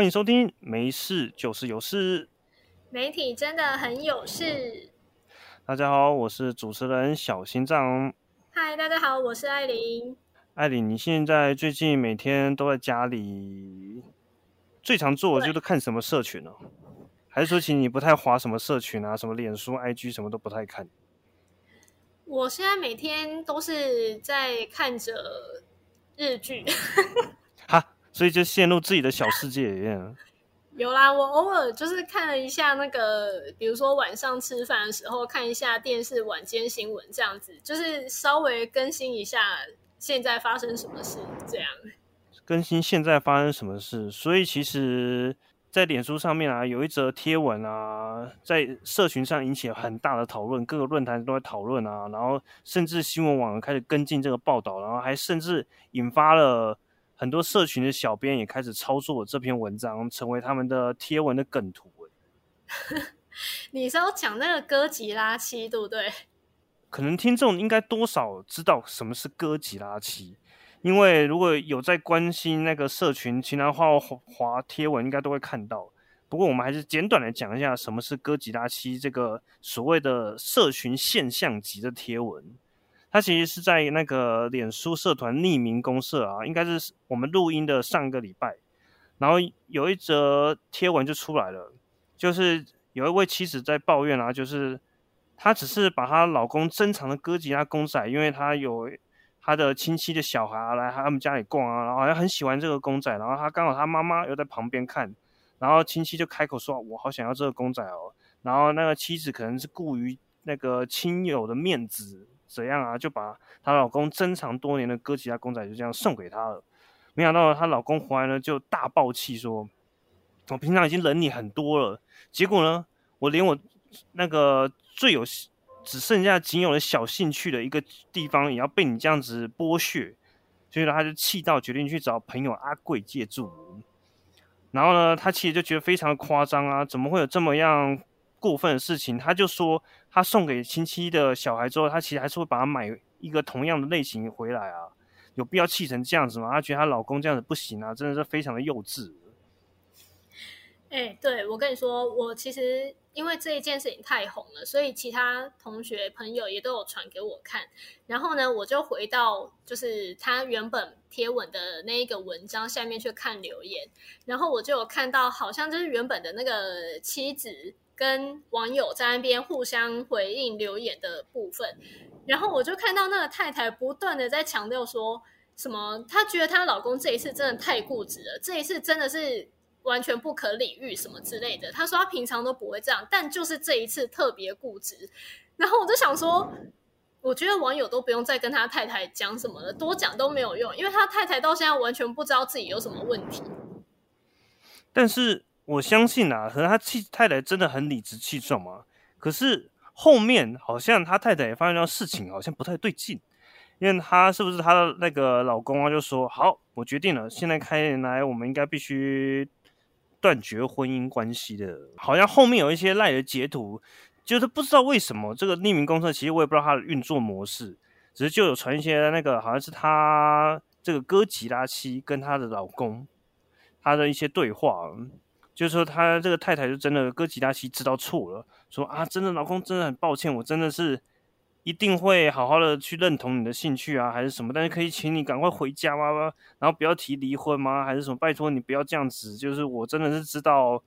欢迎收听《没事就是有事》，媒体真的很有事。大家好，我是主持人小心脏。嗨，大家好，我是艾琳。艾琳，你现在最近每天都在家里，最常做的就是看什么社群呢？还是说，其实你不太滑什么社群啊？什么脸书、IG 什么都不太看？我现在每天都是在看着日剧。哈，所以就陷入自己的小世界一样。有啦，我偶尔就是看了一下那个，比如说晚上吃饭的时候看一下电视晚间新闻，这样子就是稍微更新一下现在发生什么事，这样。更新现在发生什么事，所以其实，在脸书上面啊，有一则贴文啊，在社群上引起了很大的讨论，各个论坛都在讨论啊，然后甚至新闻网开始跟进这个报道，然后还甚至引发了。很多社群的小编也开始操作这篇文章，成为他们的贴文的梗图。你是要讲那个哥吉拉七，对不对？可能听众应该多少知道什么是哥吉拉七，因为如果有在关心那个社群其他话滑贴文，应该都会看到。不过我们还是简短的讲一下什么是哥吉拉七这个所谓的社群现象级的贴文。他其实是在那个脸书社团匿名公社啊，应该是我们录音的上个礼拜，然后有一则贴文就出来了，就是有一位妻子在抱怨啊，就是她只是把她老公珍藏的哥吉拉公仔，因为她有她的亲戚的小孩来他们家里逛啊，然后好像很喜欢这个公仔，然后她刚好她妈妈又在旁边看，然后亲戚就开口说：“我好想要这个公仔哦。”然后那个妻子可能是顾于那个亲友的面子。怎样啊？就把她老公珍藏多年的哥吉拉公仔就这样送给她了。没想到她老公回来呢，就大爆气说：“我平常已经忍你很多了，结果呢，我连我那个最有只剩下仅有的小兴趣的一个地方，也要被你这样子剥削。”所以呢，他就气到决定去找朋友阿贵借住。然后呢，他其实就觉得非常的夸张啊，怎么会有这么样？过分的事情，他就说他送给亲戚的小孩之后，他其实还是会把他买一个同样的类型回来啊，有必要气成这样子吗？她觉得她老公这样子不行啊，真的是非常的幼稚。哎，对我跟你说，我其实因为这一件事情太红了，所以其他同学朋友也都有传给我看。然后呢，我就回到就是他原本贴文的那一个文章下面去看留言，然后我就有看到，好像就是原本的那个妻子。跟网友在那边互相回应留言的部分，然后我就看到那个太太不断的在强调说什么，她觉得她老公这一次真的太固执了，这一次真的是完全不可理喻什么之类的。她说她平常都不会这样，但就是这一次特别固执。然后我就想说，我觉得网友都不用再跟他太太讲什么了，多讲都没有用，因为他太太到现在完全不知道自己有什么问题。但是。我相信啊，可能他气太太真的很理直气壮嘛。可是后面好像他太太也发现到事情好像不太对劲，因为他是不是他的那个老公啊？就说好，我决定了，现在开年来我们应该必须断绝婚姻关系的。好像后面有一些赖的截图，就是不知道为什么这个匿名公测，其实我也不知道它的运作模式，只是就有传一些那个好像是他这个哥吉拉妻跟她的老公他的一些对话。就是说，他这个太太就真的哥吉拉西知道错了，说啊，真的老公真的很抱歉，我真的是一定会好好的去认同你的兴趣啊，还是什么？但是可以请你赶快回家吗？然后不要提离婚吗？还是什么？拜托你不要这样子，就是我真的是知道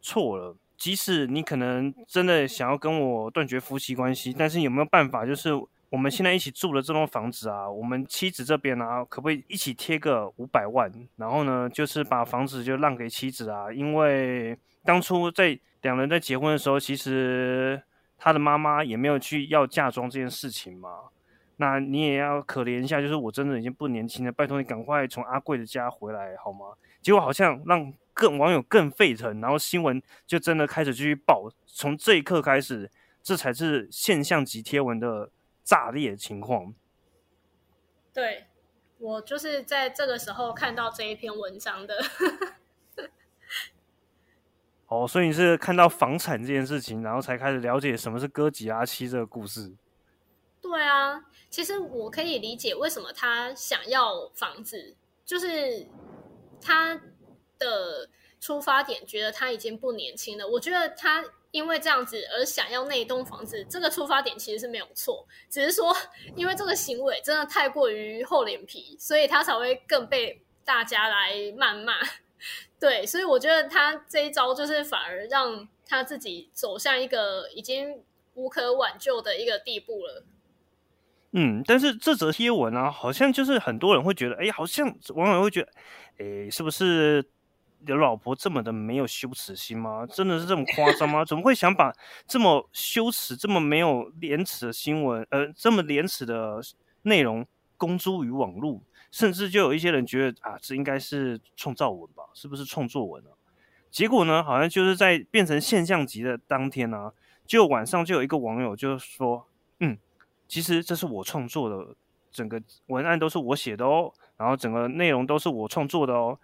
错了，即使你可能真的想要跟我断绝夫妻关系，但是有没有办法？就是。我们现在一起住的这栋房子啊，我们妻子这边呢，可不可以一起贴个五百万？然后呢，就是把房子就让给妻子啊，因为当初在两人在结婚的时候，其实他的妈妈也没有去要嫁妆这件事情嘛。那你也要可怜一下，就是我真的已经不年轻了，拜托你赶快从阿贵的家回来好吗？结果好像让更网友更沸腾，然后新闻就真的开始继续报。从这一刻开始，这才是现象级贴文的。炸裂情况，对我就是在这个时候看到这一篇文章的。哦，所以你是看到房产这件事情，然后才开始了解什么是哥吉拉七这个故事。对啊，其实我可以理解为什么他想要房子，就是他的。出发点觉得他已经不年轻了。我觉得他因为这样子而想要那一栋房子，这个出发点其实是没有错，只是说因为这个行为真的太过于厚脸皮，所以他才会更被大家来谩骂。对，所以我觉得他这一招就是反而让他自己走向一个已经无可挽救的一个地步了。嗯，但是这则贴文啊，好像就是很多人会觉得，哎，好像网友会觉得，哎，是不是的老婆这么的没有羞耻心吗？真的是这么夸张吗？怎么会想把这么羞耻、这么没有廉耻的新闻，呃，这么廉耻的内容公诸于网络？甚至就有一些人觉得啊，这应该是创造文吧？是不是创作文啊？结果呢，好像就是在变成现象级的当天呢，就晚上就有一个网友就说，嗯。其实这是我创作的，整个文案都是我写的哦，然后整个内容都是我创作的哦。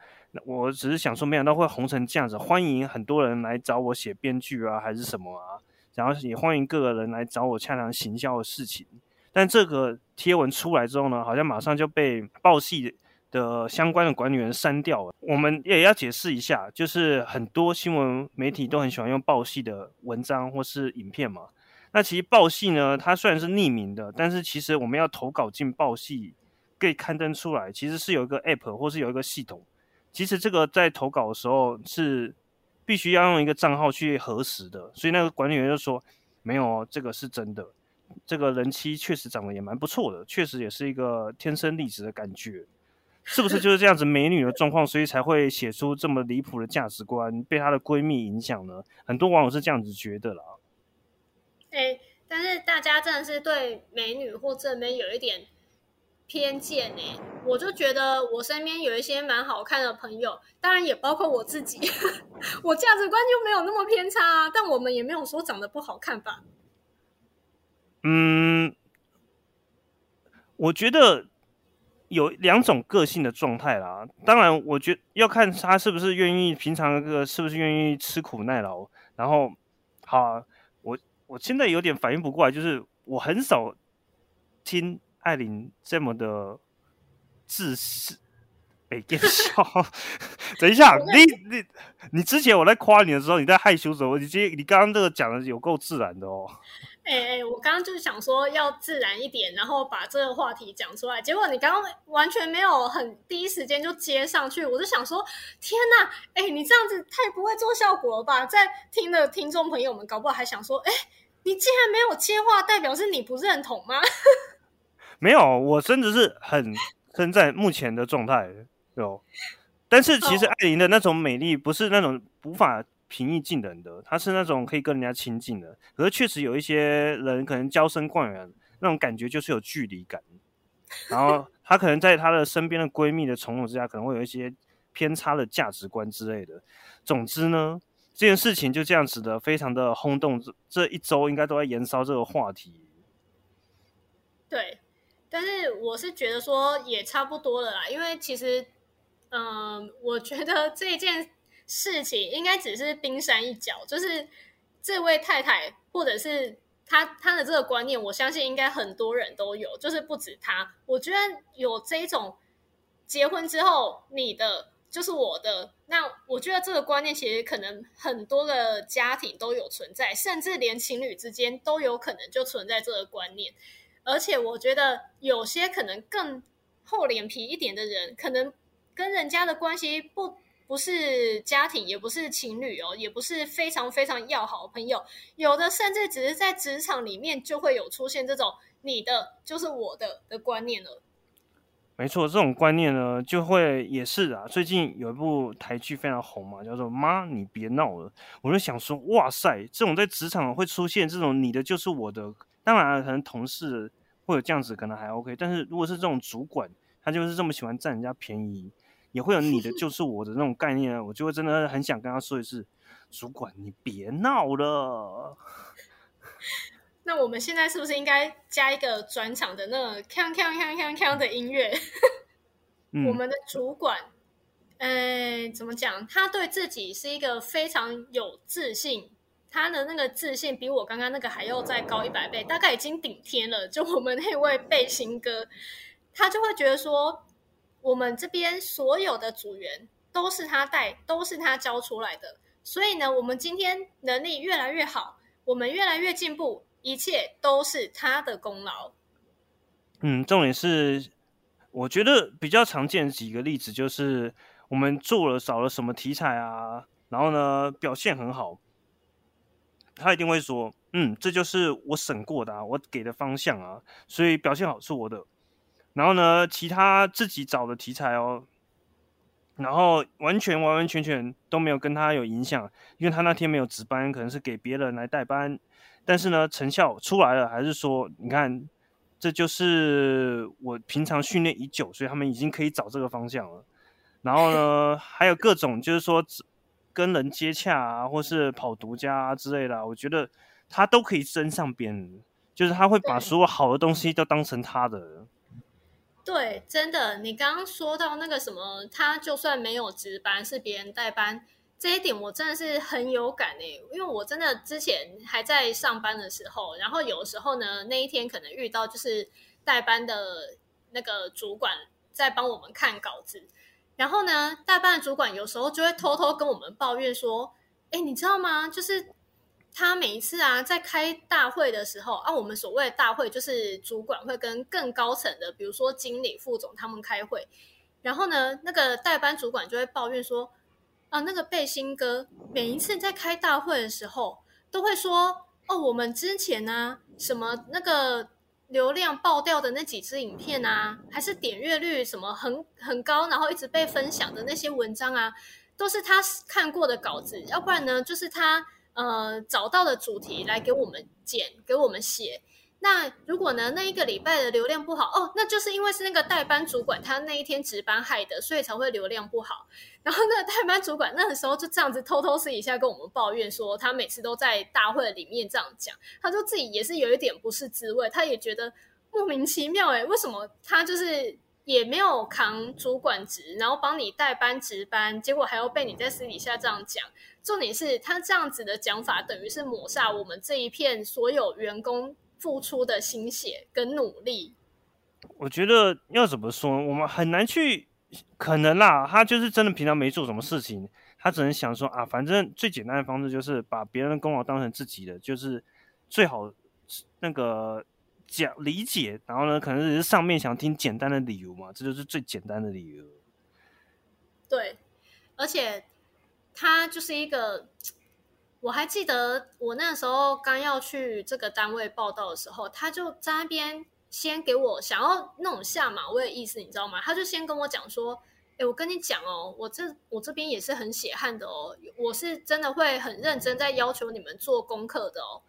我只是想说，没想到会红成这样子，欢迎很多人来找我写编剧啊，还是什么啊？然后也欢迎各个人来找我洽谈行销的事情。但这个贴文出来之后呢，好像马上就被报系的相关的管理员删掉了。我们也要解释一下，就是很多新闻媒体都很喜欢用报系的文章或是影片嘛。那其实报系呢，它虽然是匿名的，但是其实我们要投稿进报系，可以刊登出来，其实是有一个 app 或是有一个系统。其实这个在投稿的时候是必须要用一个账号去核实的，所以那个管理员就说没有哦，这个是真的，这个人妻确实长得也蛮不错的，确实也是一个天生丽质的感觉，是不是就是这样子美女的状况，所以才会写出这么离谱的价值观，被她的闺蜜影响呢？很多网友是这样子觉得啦。哎，但是大家真的是对美女或正妹有一点偏见呢。我就觉得我身边有一些蛮好看的朋友，当然也包括我自己，我价值观就没有那么偏差啊。但我们也没有说长得不好看吧？嗯，我觉得有两种个性的状态啦。当然，我觉要看他是不是愿意，平常个是不是愿意吃苦耐劳。然后，好。我我现在有点反应不过来，就是我很少听艾琳这么的自私。哎，别笑！等一下，你你你之前我在夸你的时候，你在害羞什么？你今你刚刚这个讲的有够自然的哦。哎哎，我刚刚就是想说要自然一点，然后把这个话题讲出来，结果你刚刚完全没有很第一时间就接上去，我就想说，天哪！哎，你这样子太不会做效果了吧？在听的听众朋友们，搞不好还想说，哎。你竟然没有接话，代表是你不认同吗？没有，我真的是很称赞目前的状态有。但是其实艾琳的那种美丽，不是那种无法平易近人的，她是那种可以跟人家亲近的。可是确实有一些人可能娇生惯养，那种感觉就是有距离感。然后她可能在她的身边的闺蜜的宠辱之下，可能会有一些偏差的价值观之类的。总之呢。这件事情就这样子的，非常的轰动。这这一周应该都在燃烧这个话题。对，但是我是觉得说也差不多了啦，因为其实，嗯，我觉得这件事情应该只是冰山一角。就是这位太太，或者是她她的这个观念，我相信应该很多人都有，就是不止她。我觉得有这种结婚之后，你的。就是我的，那我觉得这个观念其实可能很多的家庭都有存在，甚至连情侣之间都有可能就存在这个观念。而且我觉得有些可能更厚脸皮一点的人，可能跟人家的关系不不是家庭，也不是情侣哦，也不是非常非常要好的朋友，有的甚至只是在职场里面就会有出现这种“你的就是我的”的观念了。没错，这种观念呢，就会也是啊。最近有一部台剧非常红嘛，叫做《妈，你别闹了》。我就想说，哇塞，这种在职场会出现这种“你的就是我的”，当然可能同事会有这样子，可能还 OK。但是如果是这种主管，他就是这么喜欢占人家便宜，也会有“你的就是我的”那种概念，我就会真的很想跟他说一次：“主管，你别闹了。”那我们现在是不是应该加一个转场的那个锵锵锵锵锵的音乐？我们的主管，呃，怎么讲？他对自己是一个非常有自信，他的那个自信比我刚刚那个还要再高一百倍，大概已经顶天了。就我们那位背心哥，他就会觉得说，我们这边所有的组员都是他带，都是他教出来的。所以呢，我们今天能力越来越好，我们越来越进步，一切都是他的功劳。嗯，重点是，我觉得比较常见几个例子就是我们做了少了什么题材啊，然后呢表现很好，他一定会说，嗯，这就是我审过的啊，我给的方向啊，所以表现好是我的。然后呢，其他自己找的题材哦，然后完全完完全全都没有跟他有影响，因为他那天没有值班，可能是给别人来代班。但是呢，成效出来了，还是说，你看，这就是我平常训练已久，所以他们已经可以找这个方向了。然后呢，还有各种就是说跟人接洽啊，或是跑独家啊之类的，我觉得他都可以升上边，就是他会把所有好的东西都当成他的。对，真的，你刚刚说到那个什么，他就算没有值班，是别人代班，这一点我真的是很有感诶。因为我真的之前还在上班的时候，然后有时候呢，那一天可能遇到就是代班的那个主管在帮我们看稿子，然后呢，代班的主管有时候就会偷偷跟我们抱怨说：“哎，你知道吗？就是。”他每一次啊，在开大会的时候啊，我们所谓的大会就是主管会跟更高层的，比如说经理、副总他们开会，然后呢，那个代班主管就会抱怨说，啊，那个背心哥每一次在开大会的时候，都会说，哦，我们之前呢，什么那个流量爆掉的那几支影片啊，还是点阅率什么很很高，然后一直被分享的那些文章啊，都是他看过的稿子，要不然呢，就是他。呃，找到的主题来给我们剪，给我们写。那如果呢，那一个礼拜的流量不好哦，那就是因为是那个代班主管他那一天值班害的，所以才会流量不好。然后那个代班主管那个时候就这样子偷偷私底下跟我们抱怨说，他每次都在大会里面这样讲，他说自己也是有一点不是滋味，他也觉得莫名其妙哎，为什么他就是也没有扛主管职，然后帮你代班值班，结果还要被你在私底下这样讲。重点是他这样子的讲法，等于是抹煞我们这一片所有员工付出的心血跟努力。我觉得要怎么说，我们很难去可能啦。他就是真的平常没做什么事情，他只能想说啊，反正最简单的方式就是把别人的功劳当成自己的，就是最好那个讲理解。然后呢，可能是上面想听简单的理由嘛，这就是最简单的理由。对，而且。他就是一个，我还记得我那时候刚要去这个单位报道的时候，他就在那边先给我想要那种下马威的意思，你知道吗？他就先跟我讲说：“哎，我跟你讲哦，我这我这边也是很血汗的哦，我是真的会很认真在要求你们做功课的哦。”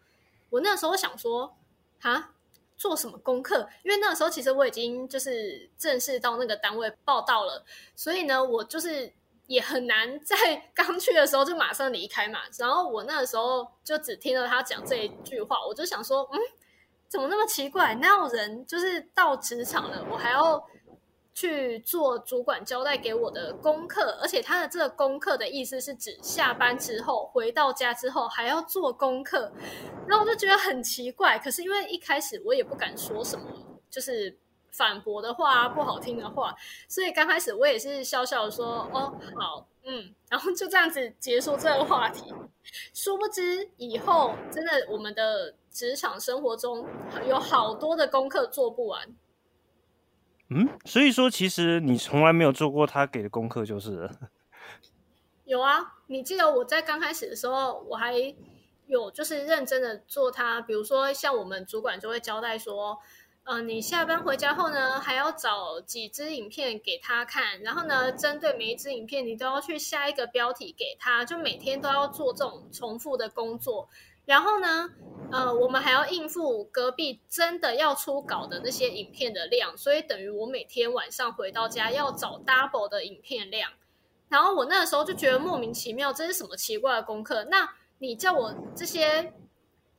我那时候想说：“哈，做什么功课？”因为那时候其实我已经就是正式到那个单位报道了，所以呢，我就是。也很难在 刚去的时候就马上离开嘛。然后我那个时候就只听了他讲这一句话，我就想说，嗯，怎么那么奇怪？哪有人就是到职场了，我还要去做主管交代给我的功课？而且他的这个功课的意思是指下班之后回到家之后还要做功课。然后我就觉得很奇怪。可是因为一开始我也不敢说什么，就是。反驳的话，不好听的话，所以刚开始我也是笑笑说：“哦，好，嗯。”然后就这样子结束这个话题。殊不知，以后真的我们的职场生活中有好多的功课做不完。嗯，所以说其实你从来没有做过他给的功课，就是了。有啊，你记得我在刚开始的时候，我还有就是认真的做他，比如说像我们主管就会交代说。嗯，你下班回家后呢，还要找几支影片给他看，然后呢，针对每一支影片，你都要去下一个标题给他，就每天都要做这种重复的工作。然后呢，呃，我们还要应付隔壁真的要出稿的那些影片的量，所以等于我每天晚上回到家要找 double 的影片量。然后我那个时候就觉得莫名其妙，这是什么奇怪的功课？那你叫我这些？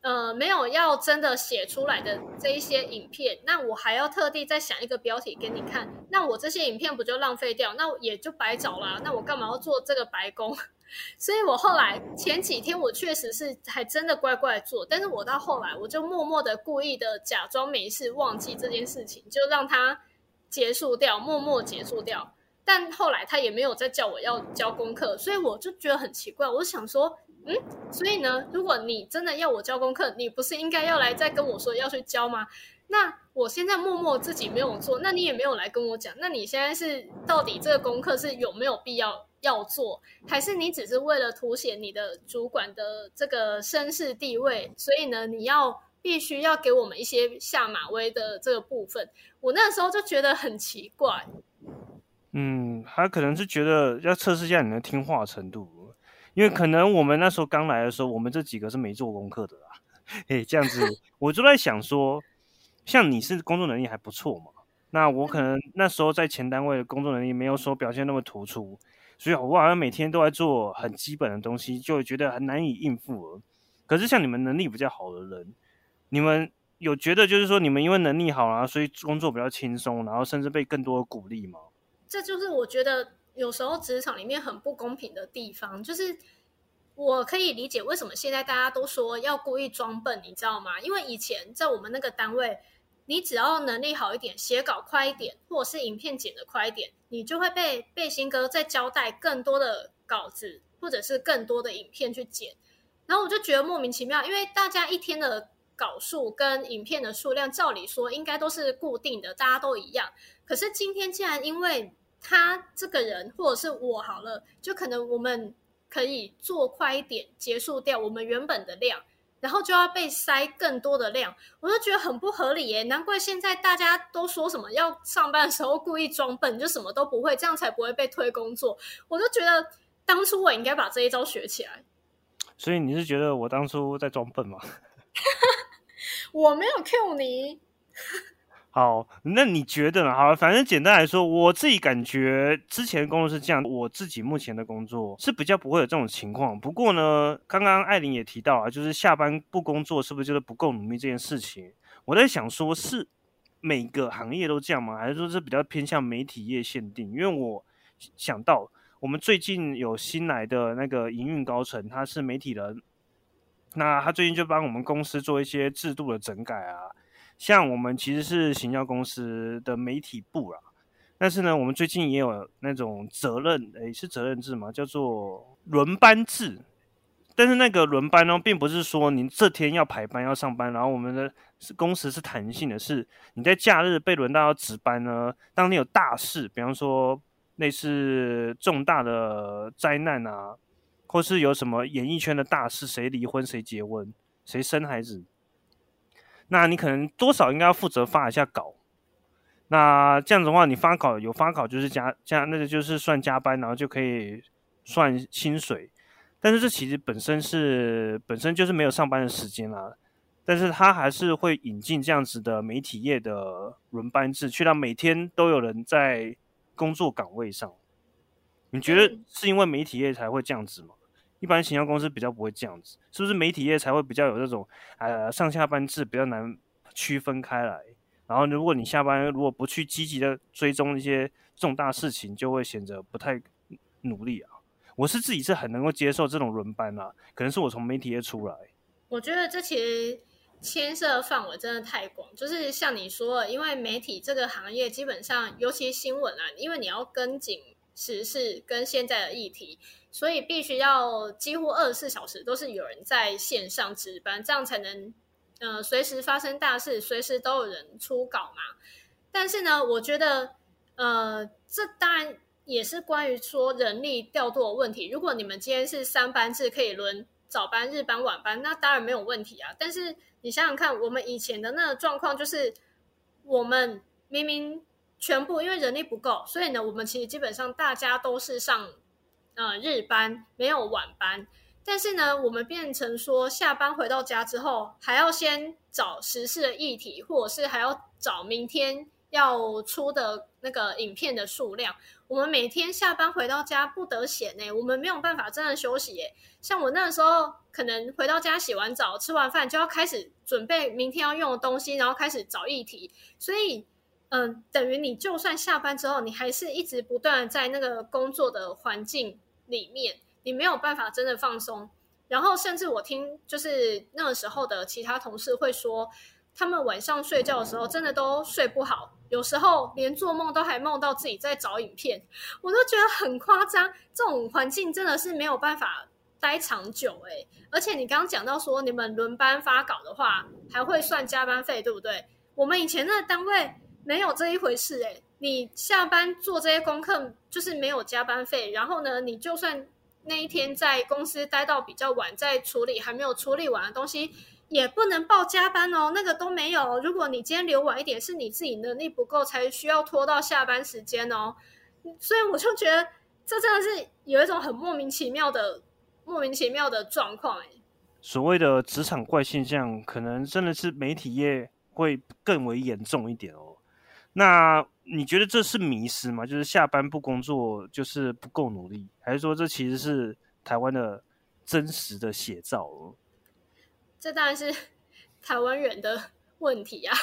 呃，没有要真的写出来的这一些影片，那我还要特地再想一个标题给你看，那我这些影片不就浪费掉？那也就白找了。那我干嘛要做这个白工？所以我后来前几天我确实是还真的乖乖做，但是我到后来我就默默的故意的假装没事，忘记这件事情，就让它结束掉，默默结束掉。但后来他也没有再叫我要交功课，所以我就觉得很奇怪。我想说，嗯，所以呢，如果你真的要我交功课，你不是应该要来再跟我说要去交吗？那我现在默默自己没有做，那你也没有来跟我讲，那你现在是到底这个功课是有没有必要要做，还是你只是为了凸显你的主管的这个身世地位，所以呢，你要必须要给我们一些下马威的这个部分？我那时候就觉得很奇怪。嗯，他可能是觉得要测试一下你的听话程度，因为可能我们那时候刚来的时候，我们这几个是没做功课的啦。哎，这样子，我就在想说，像你是工作能力还不错嘛，那我可能那时候在前单位的工作能力没有说表现那么突出，所以我好像每天都在做很基本的东西，就觉得很难以应付了。可是像你们能力比较好的人，你们有觉得就是说你们因为能力好啊，所以工作比较轻松，然后甚至被更多的鼓励吗？这就是我觉得有时候职场里面很不公平的地方，就是我可以理解为什么现在大家都说要故意装笨，你知道吗？因为以前在我们那个单位，你只要能力好一点，写稿快一点，或者是影片剪得快一点，你就会被背心哥再交代更多的稿子，或者是更多的影片去剪。然后我就觉得莫名其妙，因为大家一天的稿数跟影片的数量，照理说应该都是固定的，大家都一样。可是今天竟然因为他这个人，或者是我好了，就可能我们可以做快一点，结束掉我们原本的量，然后就要被塞更多的量，我就觉得很不合理耶。难怪现在大家都说什么要上班的时候故意装笨，就什么都不会，这样才不会被推工作。我就觉得当初我应该把这一招学起来。所以你是觉得我当初在装笨吗？我没有 Q 你。好，那你觉得呢？好，反正简单来说，我自己感觉之前的工作是这样，我自己目前的工作是比较不会有这种情况。不过呢，刚刚艾琳也提到啊，就是下班不工作是不是就是不够努力这件事情？我在想，说是每个行业都这样吗？还是说是比较偏向媒体业限定？因为我想到我们最近有新来的那个营运高层，他是媒体人，那他最近就帮我们公司做一些制度的整改啊。像我们其实是行销公司的媒体部啦，但是呢，我们最近也有那种责任，诶，是责任制嘛，叫做轮班制。但是那个轮班呢，并不是说您这天要排班要上班，然后我们的工时是弹性的，是你在假日被轮到要值班呢。当你有大事，比方说类似重大的灾难啊，或是有什么演艺圈的大事，谁离婚、谁结婚、谁生孩子。那你可能多少应该要负责发一下稿，那这样子的话，你发稿有发稿就是加加，那个就是算加班，然后就可以算薪水。但是这其实本身是本身就是没有上班的时间啦，但是他还是会引进这样子的媒体业的轮班制，去让每天都有人在工作岗位上。你觉得是因为媒体业才会这样子吗？一般行销公司比较不会这样子，是不是媒体业才会比较有这种呃上下班制比较难区分开来？然后如果你下班如果不去积极的追踪一些重大事情，就会显得不太努力啊。我是自己是很能够接受这种轮班啊，可能是我从媒体业出来。我觉得这其实牵涉范围真的太广，就是像你说，因为媒体这个行业基本上，尤其新闻啊，因为你要跟紧时事跟现在的议题。所以必须要几乎二十四小时都是有人在线上值班，这样才能呃随时发生大事，随时都有人出稿嘛。但是呢，我觉得呃这当然也是关于说人力调度的问题。如果你们今天是三班制，可以轮早班、日班、晚班，那当然没有问题啊。但是你想想看，我们以前的那个状况就是，我们明明全部因为人力不够，所以呢，我们其实基本上大家都是上。呃，日班没有晚班，但是呢，我们变成说下班回到家之后，还要先找时事的议题，或者是还要找明天要出的那个影片的数量。我们每天下班回到家不得闲呢，我们没有办法真的休息耶。像我那个时候，可能回到家洗完澡、吃完饭，就要开始准备明天要用的东西，然后开始找议题，所以。嗯，等于你就算下班之后，你还是一直不断在那个工作的环境里面，你没有办法真的放松。然后，甚至我听就是那个时候的其他同事会说，他们晚上睡觉的时候真的都睡不好，有时候连做梦都还梦到自己在找影片，我都觉得很夸张。这种环境真的是没有办法待长久哎。而且你刚刚讲到说你们轮班发稿的话，还会算加班费，对不对？我们以前那个单位没有这一回事哎。你下班做这些功课就是没有加班费，然后呢，你就算那一天在公司待到比较晚，在处理还没有处理完的东西，也不能报加班哦，那个都没有。如果你今天留晚一点，是你自己能力不够，才需要拖到下班时间哦。所以我就觉得这真的是有一种很莫名其妙的、莫名其妙的状况哎。所谓的职场怪现象，可能真的是媒体业会更为严重一点哦。那你觉得这是迷失吗？就是下班不工作就是不够努力，还是说这其实是台湾的真实的写照？这当然是 台湾人的 问题啊，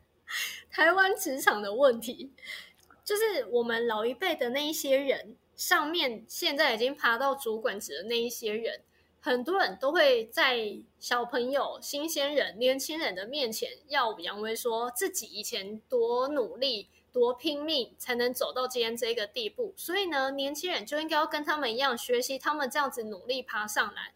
台湾职场的问题，就是我们老一辈的那一些人，上面现在已经爬到主管职的那一些人。很多人都会在小朋友、新鲜人、年轻人的面前耀武扬威，说自己以前多努力、多拼命，才能走到今天这个地步。所以呢，年轻人就应该要跟他们一样学习，他们这样子努力爬上来。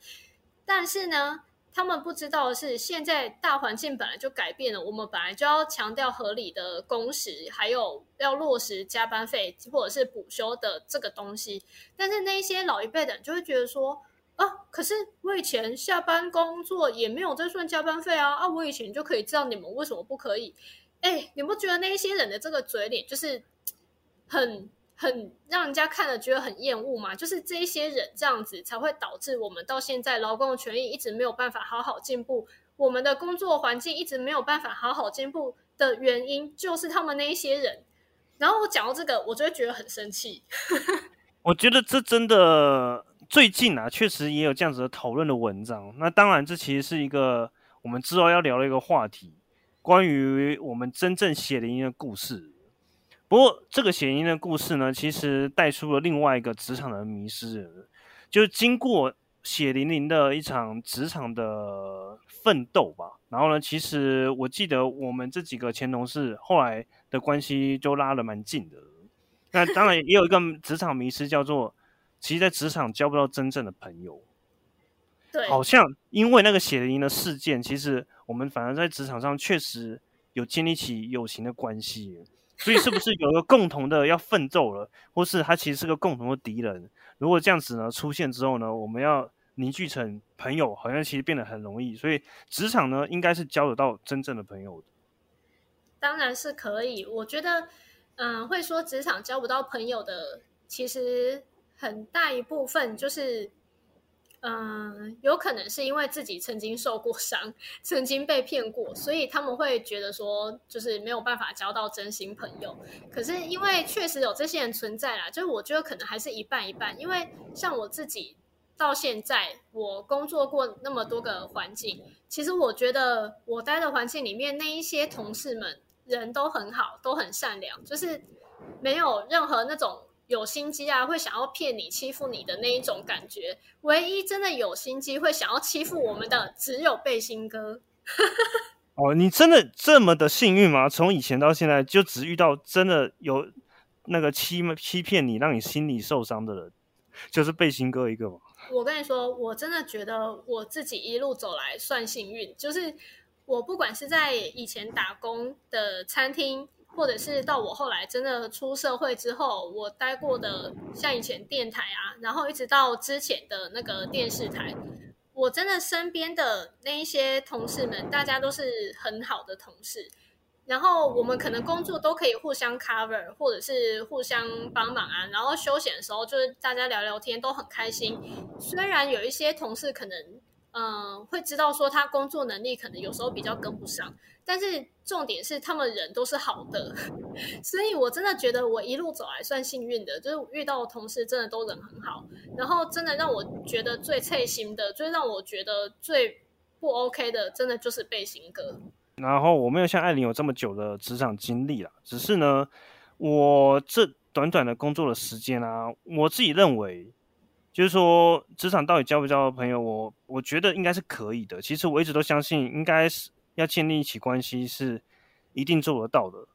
但是呢，他们不知道的是，现在大环境本来就改变了，我们本来就要强调合理的工时，还有要落实加班费或者是补休的这个东西。但是那一些老一辈的人就会觉得说。啊！可是我以前下班工作也没有在算加班费啊！啊，我以前就可以知道你们为什么不可以？哎，你不觉得那一些人的这个嘴脸就是很很让人家看了觉得很厌恶吗？就是这一些人这样子才会导致我们到现在劳工的权益一直没有办法好好进步，我们的工作环境一直没有办法好好进步的原因，就是他们那一些人。然后我讲到这个，我就会觉得很生气。我觉得这真的。最近啊，确实也有这样子的讨论的文章。那当然，这其实是一个我们之后要聊的一个话题，关于我们真正血淋淋的故事。不过，这个血淋淋的故事呢，其实带出了另外一个职场的迷失，就是经过血淋淋的一场职场的奋斗吧。然后呢，其实我记得我们这几个前同事后来的关系就拉得蛮近的。那当然也有一个职场迷失，叫做。其实，在职场交不到真正的朋友，对，好像因为那个血淋淋的事件，其实我们反而在职场上确实有建立起友情的关系。所以，是不是有个共同的要奋斗了，或是他其实是个共同的敌人？如果这样子呢出现之后呢，我们要凝聚成朋友，好像其实变得很容易。所以，职场呢，应该是交得到真正的朋友的。当然是可以。我觉得，嗯，会说职场交不到朋友的，其实。很大一部分就是，嗯，有可能是因为自己曾经受过伤，曾经被骗过，所以他们会觉得说，就是没有办法交到真心朋友。可是因为确实有这些人存在啦，就是我觉得可能还是一半一半。因为像我自己到现在，我工作过那么多个环境，其实我觉得我待的环境里面那一些同事们人都很好，都很善良，就是没有任何那种。有心机啊，会想要骗你、欺负你的那一种感觉。唯一真的有心机会想要欺负我们的，只有背心哥。哦，你真的这么的幸运吗？从以前到现在，就只遇到真的有那个欺欺骗你、让你心里受伤的人，就是背心哥一个吗？我跟你说，我真的觉得我自己一路走来算幸运，就是我不管是在以前打工的餐厅。或者是到我后来真的出社会之后，我待过的像以前电台啊，然后一直到之前的那个电视台，我真的身边的那一些同事们，大家都是很好的同事，然后我们可能工作都可以互相 cover，或者是互相帮忙啊，然后休闲的时候就是大家聊聊天都很开心。虽然有一些同事可能嗯会知道说他工作能力可能有时候比较跟不上。但是重点是，他们人都是好的，所以我真的觉得我一路走来算幸运的，就是遇到的同事真的都人很好。然后真的让我觉得最刺心的，最让我觉得最不 OK 的，真的就是背心哥。然后我没有像艾琳有这么久的职场经历啦，只是呢，我这短短的工作的时间啊，我自己认为，就是说职场到底交不交朋友，我我觉得应该是可以的。其实我一直都相信，应该是。要建立起关系是一定做得到的。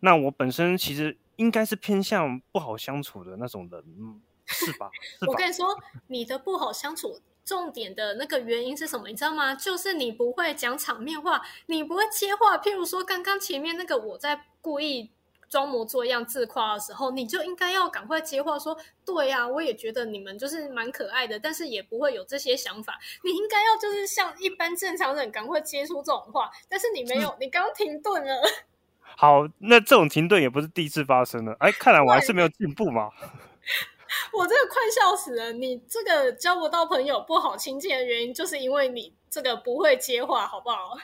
那我本身其实应该是偏向不好相处的那种人，嗯，是吧？我跟你说，你的不好相处。重点的那个原因是什么？你知道吗？就是你不会讲场面话，你不会接话。譬如说，刚刚前面那个我在故意装模作样自夸的时候，你就应该要赶快接话，说：“对呀，我也觉得你们就是蛮可爱的。”但是也不会有这些想法。你应该要就是像一般正常人，赶快接出这种话。但是你没有，你刚刚停顿了。好，那这种停顿也不是第一次发生了。哎，看来我还是没有进步嘛。我真的快笑死了！你这个交不到朋友、不好亲近的原因，就是因为你这个不会接话，好不好？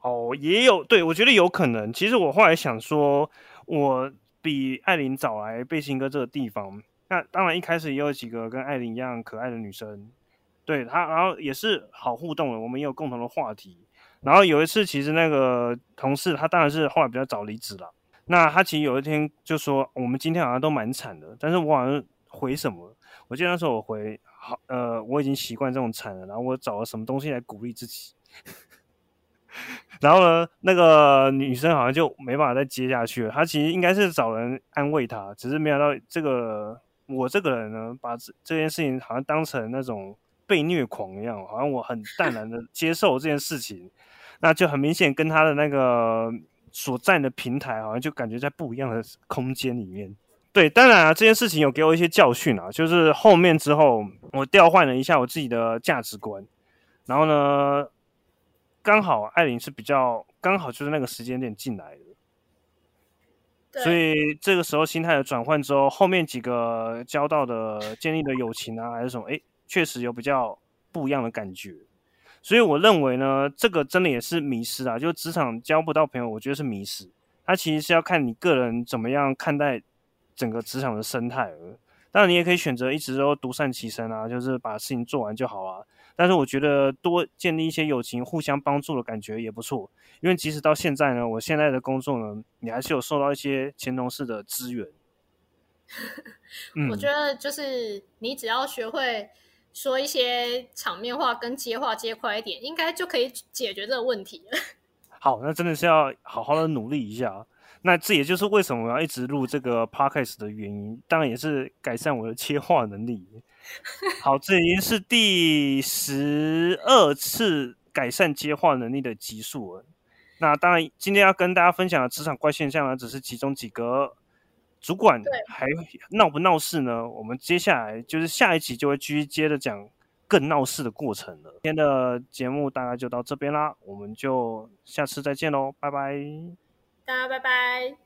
哦，也有对，我觉得有可能。其实我后来想说，我比艾琳早来背心哥这个地方。那当然一开始也有几个跟艾琳一样可爱的女生，对她，然后也是好互动的，我们也有共同的话题。然后有一次，其实那个同事他当然是后来比较早离职了。那他其实有一天就说，我们今天好像都蛮惨的，但是我好像。回什么？我记得那时候我回好，呃，我已经习惯这种惨了。然后我找了什么东西来鼓励自己。然后呢，那个女生好像就没办法再接下去了。她其实应该是找人安慰她，只是没想到这个我这个人呢，把这这件事情好像当成那种被虐狂一样，好像我很淡然的 接受这件事情。那就很明显跟他的那个所站的平台，好像就感觉在不一样的空间里面。对，当然啊，这件事情有给我一些教训啊，就是后面之后我调换了一下我自己的价值观，然后呢，刚好艾琳是比较刚好就是那个时间点进来的，所以这个时候心态的转换之后，后面几个交到的建立的友情啊，还是什么，哎，确实有比较不一样的感觉，所以我认为呢，这个真的也是迷失啊，就职场交不到朋友，我觉得是迷失，它其实是要看你个人怎么样看待。整个职场的生态，当然你也可以选择一直都独善其身啊，就是把事情做完就好啊。但是我觉得多建立一些友情、互相帮助的感觉也不错。因为即使到现在呢，我现在的工作呢，你还是有受到一些前同事的支援。我觉得就是你只要学会说一些场面话跟接话接快一点，应该就可以解决这个问题了。好，那真的是要好好的努力一下。那这也就是为什么我要一直录这个 podcast 的原因，当然也是改善我的 切话能力。好，这已经是第十二次改善接话能力的集数了。那当然，今天要跟大家分享的职场怪现象呢，只是其中几个。主管还闹不闹事呢？我们接下来就是下一集就会继续接着讲更闹事的过程了。今天的节目大概就到这边啦，我们就下次再见喽，拜拜。大家拜拜。